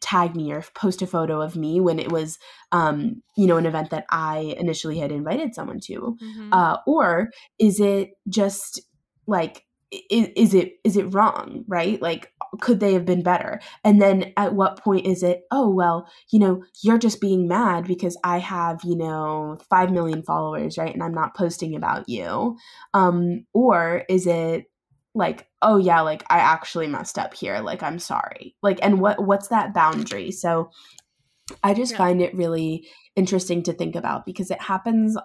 tag me or post a photo of me when it was um, you know an event that i initially had invited someone to. Mm-hmm. uh, or is it just like is, is it is it wrong right? Like could they have been better? And then at what point is it oh well you know you're just being mad because i have you know 5 million followers right and i'm not posting about you. Um or is it like oh yeah like i actually messed up here like i'm sorry. Like and what what's that boundary? So i just yeah. find it really interesting to think about because it happens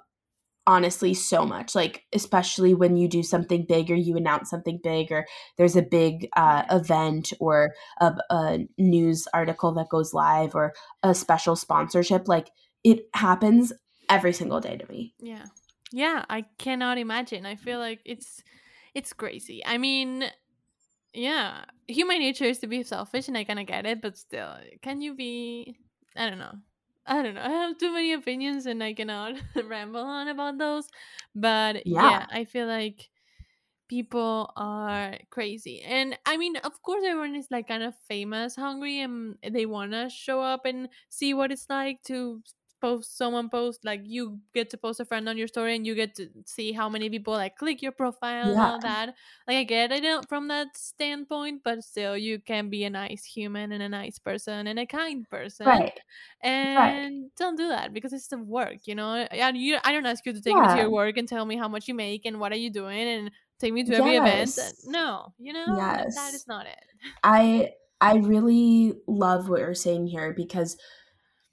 honestly so much like especially when you do something big or you announce something big or there's a big uh, event or a, a news article that goes live or a special sponsorship like it happens every single day to me. Yeah. Yeah i cannot imagine. I feel like it's it's crazy i mean yeah human nature is to be selfish and i kind of get it but still can you be i don't know I don't know. I have too many opinions and I cannot ramble on about those. But yeah. yeah, I feel like people are crazy. And I mean, of course, everyone is like kind of famous, hungry, and they want to show up and see what it's like to post someone post like you get to post a friend on your story and you get to see how many people like click your profile yeah. and all that like i get it uh, from that standpoint but still you can be a nice human and a nice person and a kind person right and right. don't do that because it's the work you know and you i don't ask you to take yeah. me to your work and tell me how much you make and what are you doing and take me to every uh, yes. event no you know yes. that is not it i i really love what you're saying here because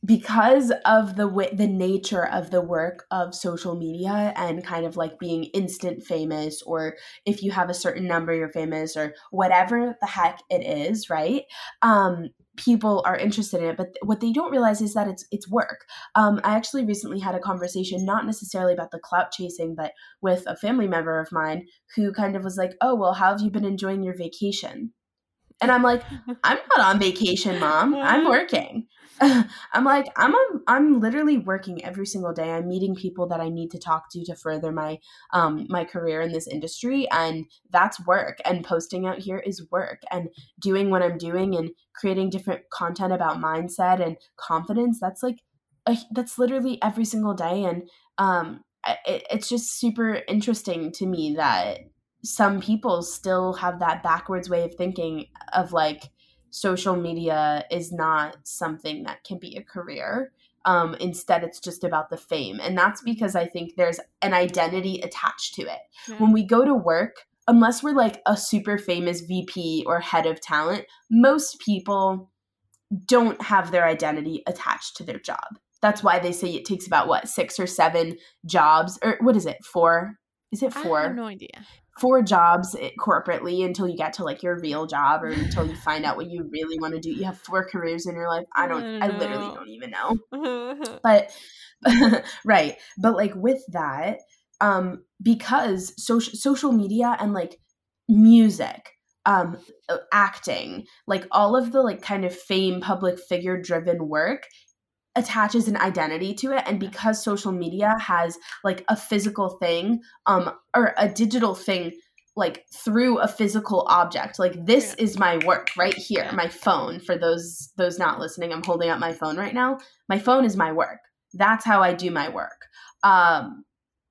because of the way the nature of the work of social media and kind of like being instant famous or if you have a certain number you're famous or whatever the heck it is right? Um people are interested in it but what they don't realize is that it's it's work. Um, i actually recently had a conversation not necessarily about the clout chasing but with a family member of mine who kind of was like oh well how have you been enjoying your vacation? And i'm like i'm not on vacation mom. I'm working I'm like I'm a, I'm literally working every single day. I'm meeting people that I need to talk to to further my um my career in this industry and that's work and posting out here is work and doing what I'm doing and creating different content about mindset and confidence that's like a, that's literally every single day and um it, it's just super interesting to me that some people still have that backwards way of thinking of like social media is not something that can be a career. Um, instead, it's just about the fame. And that's because I think there's an identity attached to it. When we go to work, unless we're like a super famous VP or head of talent, most people don't have their identity attached to their job. That's why they say it takes about what, six or seven jobs, or what is it, four? Is it four? I have no idea four jobs corporately until you get to like your real job or until you find out what you really want to do. You have four careers in your life. I don't, I, don't I literally don't even know. but right. But like with that, um, because social social media and like music, um, acting, like all of the like kind of fame, public figure driven work attaches an identity to it. And because social media has like a physical thing um or a digital thing like through a physical object like this yeah. is my work right here my phone. For those those not listening i'm holding up my phone right now. My phone is my work. That's how i do my work. Um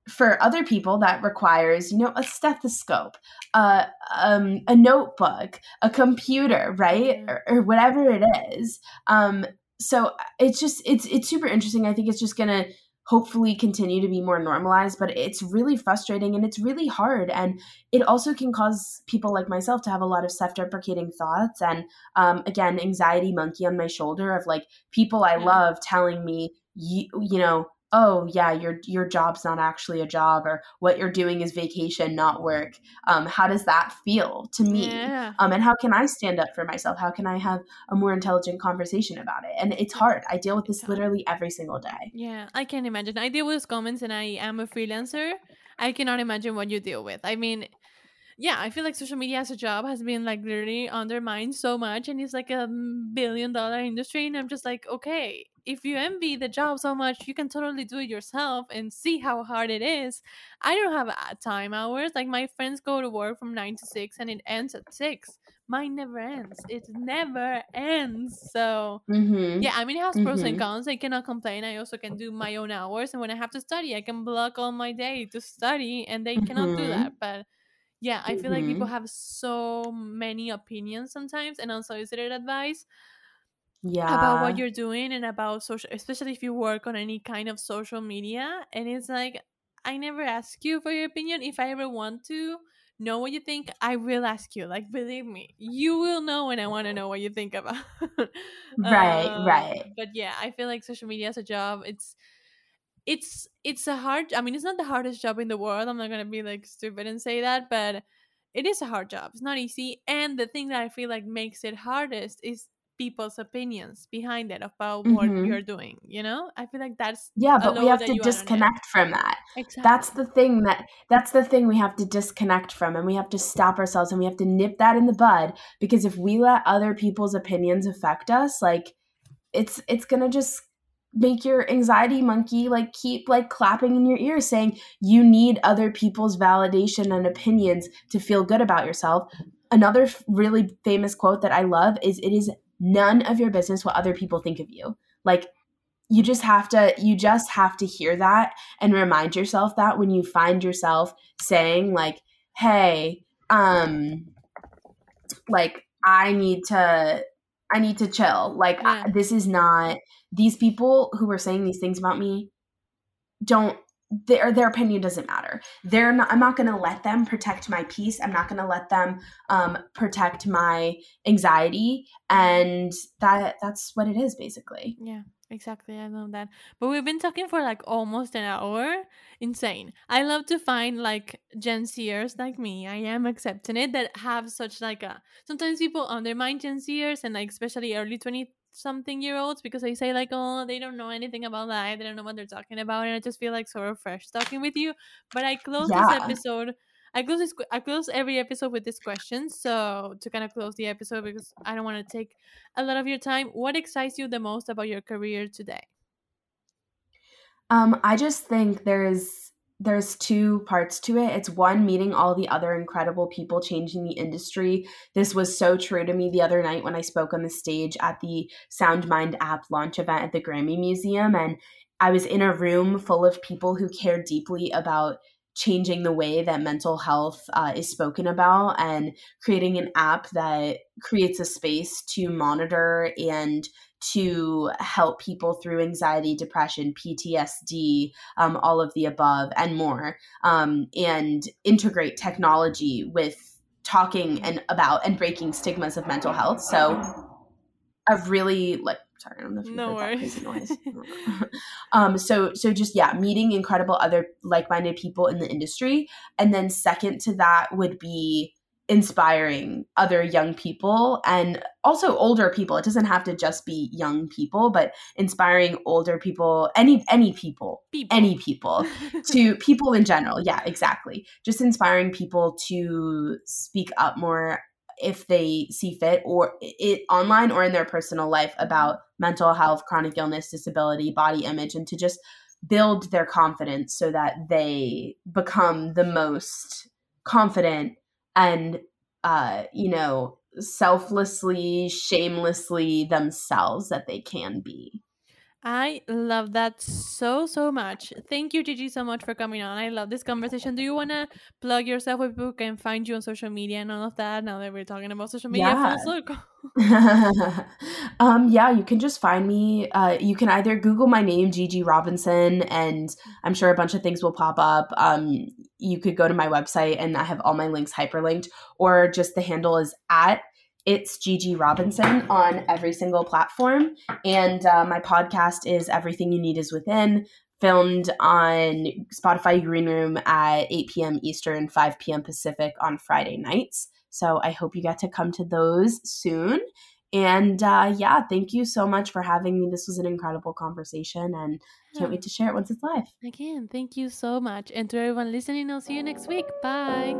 for other people that requires you know a stethoscope uh, um, a notebook a computer right? Or, or, whatever it is um, so it's just it's it's super interesting. I think it's just gonna hopefully continue to be more normalized but it's really frustrating and it's really hard and it also can cause people like myself to have a lot of self-deprecating thoughts and um, again anxiety monkey on my shoulder of like people i love telling me you, you know oh yeah your your job's not actually a job or what you're doing is vacation not work. Um, how does that feel to me? Yeah. um, and how can i stand up for myself? How can i have a more intelligent conversation about it? And it's hard. I deal with this literally every single day. Yeah i can imagine. I deal with comments and i am a freelancer. I cannot imagine what you deal with. I mean yeah, I feel like social media as a job has been like literally undermined so much and it's like a billion dollar industry. And I'm just like, okay, if you envy the job so much, you can totally do it yourself and see how hard it is. I don't have uh, time hours. Like my friends go to work from nine to six and it ends at six. Mine never ends. It never ends. So mm-hmm. yeah, I mean it has pros mm-hmm. and cons. I cannot complain. I also can do my own hours, and when I have to study, I can block all my day to study, and they mm-hmm. cannot do that. Mm-hmm. But yeah, I feel like people mm-hmm. have so many opinions sometimes and unsolicited advice yeah about what you're doing and about social especially if you work on any kind of social media and it's like i never ask you for your opinion. If i ever want to know what you think i will ask you. Like believe me you will know when i want to know what you think about right um, right. but yeah i feel like social media is a job. It's it's it's a hard i mean it's not the hardest job in the world i'm not gonna be like stupid and say that but it is a hard job. It's not easy and the thing that i feel like makes it hardest is people's opinions behind it about what Mhm. you're doing you know i feel like that's Yeah, but we have to you add on it. disconnect from that. exactly That's the thing that that's the thing we have to disconnect from and we have to stop ourselves and we have to nip that in the bud because if we let other people's opinions affect us, like it's it's to just make your anxiety monkey like keep like clapping in your ear saying you need other people's validation and opinions to feel good about yourself. Another really famous quote that I love is it is none of your business what other people think of you. Like you just have to you just have to hear that and remind yourself that when you find yourself saying like hey um like i need to i need to chill like Yeah. I, this is not these people who are saying these things about me don't their their opinion doesn't matter they're not i'm not going to let them protect my peace i'm not going to let them um protect my anxiety and that that's what it is basically Yeah, exactly. I love that. But we've been talking for like almost an hour. Insane. I love to find like Gen Zers like me. I am accepting it that have such like a. Sometimes people undermine Gen Zers and like especially early twenty something year olds because I say like oh they don't know anything about life they don't know what they're talking about and I just feel like sort of fresh talking with you. But I close this episode. I close this. I close every episode with this question. So to kind of close the episode because I don't want to take a lot of your time. What excites you the most about your career today? Um, I just think there's there's two parts to it. It's one meeting all the other incredible people changing the industry. This was so true to me the other night when I spoke on the stage at the SoundMind app launch event at the Grammy Museum and I was in a room full of people who care deeply about changing the way that mental health uh, is spoken about and creating an app that creates a space to monitor and to help people through anxiety, depression, PTSD, um, all of the above, and more, um, and integrate technology with talking and about and breaking stigmas of mental health. So, I've really like. Sorry, I don't know if you No heard that worries. crazy noise. um, so so just yeah, meeting incredible other like-minded people in the industry, and then second to that would be inspiring other young people and also older people. It doesn't have to just be young people but inspiring older people any any people People. any people to people in general. Yeah exactly. Just inspiring people to speak up more if they see fit or it online or in their personal life about mental health chronic illness disability body image and to just build their confidence so that they become the most confident and uh you know selflessly shamelessly themselves that they can be I love that so so much. Thank you, Gigi, so much for coming on. I love this conversation. Do you wanna plug yourself where people can find you on social media and all of that? Now that we're talking about social media Yeah. um yeah you can just find me uh you can either google my name gigi robinson and i'm sure a bunch of things will pop up um you could go to my website and i have all my links hyperlinked or just the handle is at it's gigi robinson on every single platform and uh, my podcast is everything you need is within filmed on spotify green room at 8 p.m eastern 5 p.m pacific on friday nights so I hope you get to come to those soon. And uh, yeah, thank you so much for having me. This was an incredible conversation and can't wait to share it once it's live. Again, thank you so much. And to everyone listening, I'll see you next week. Bye.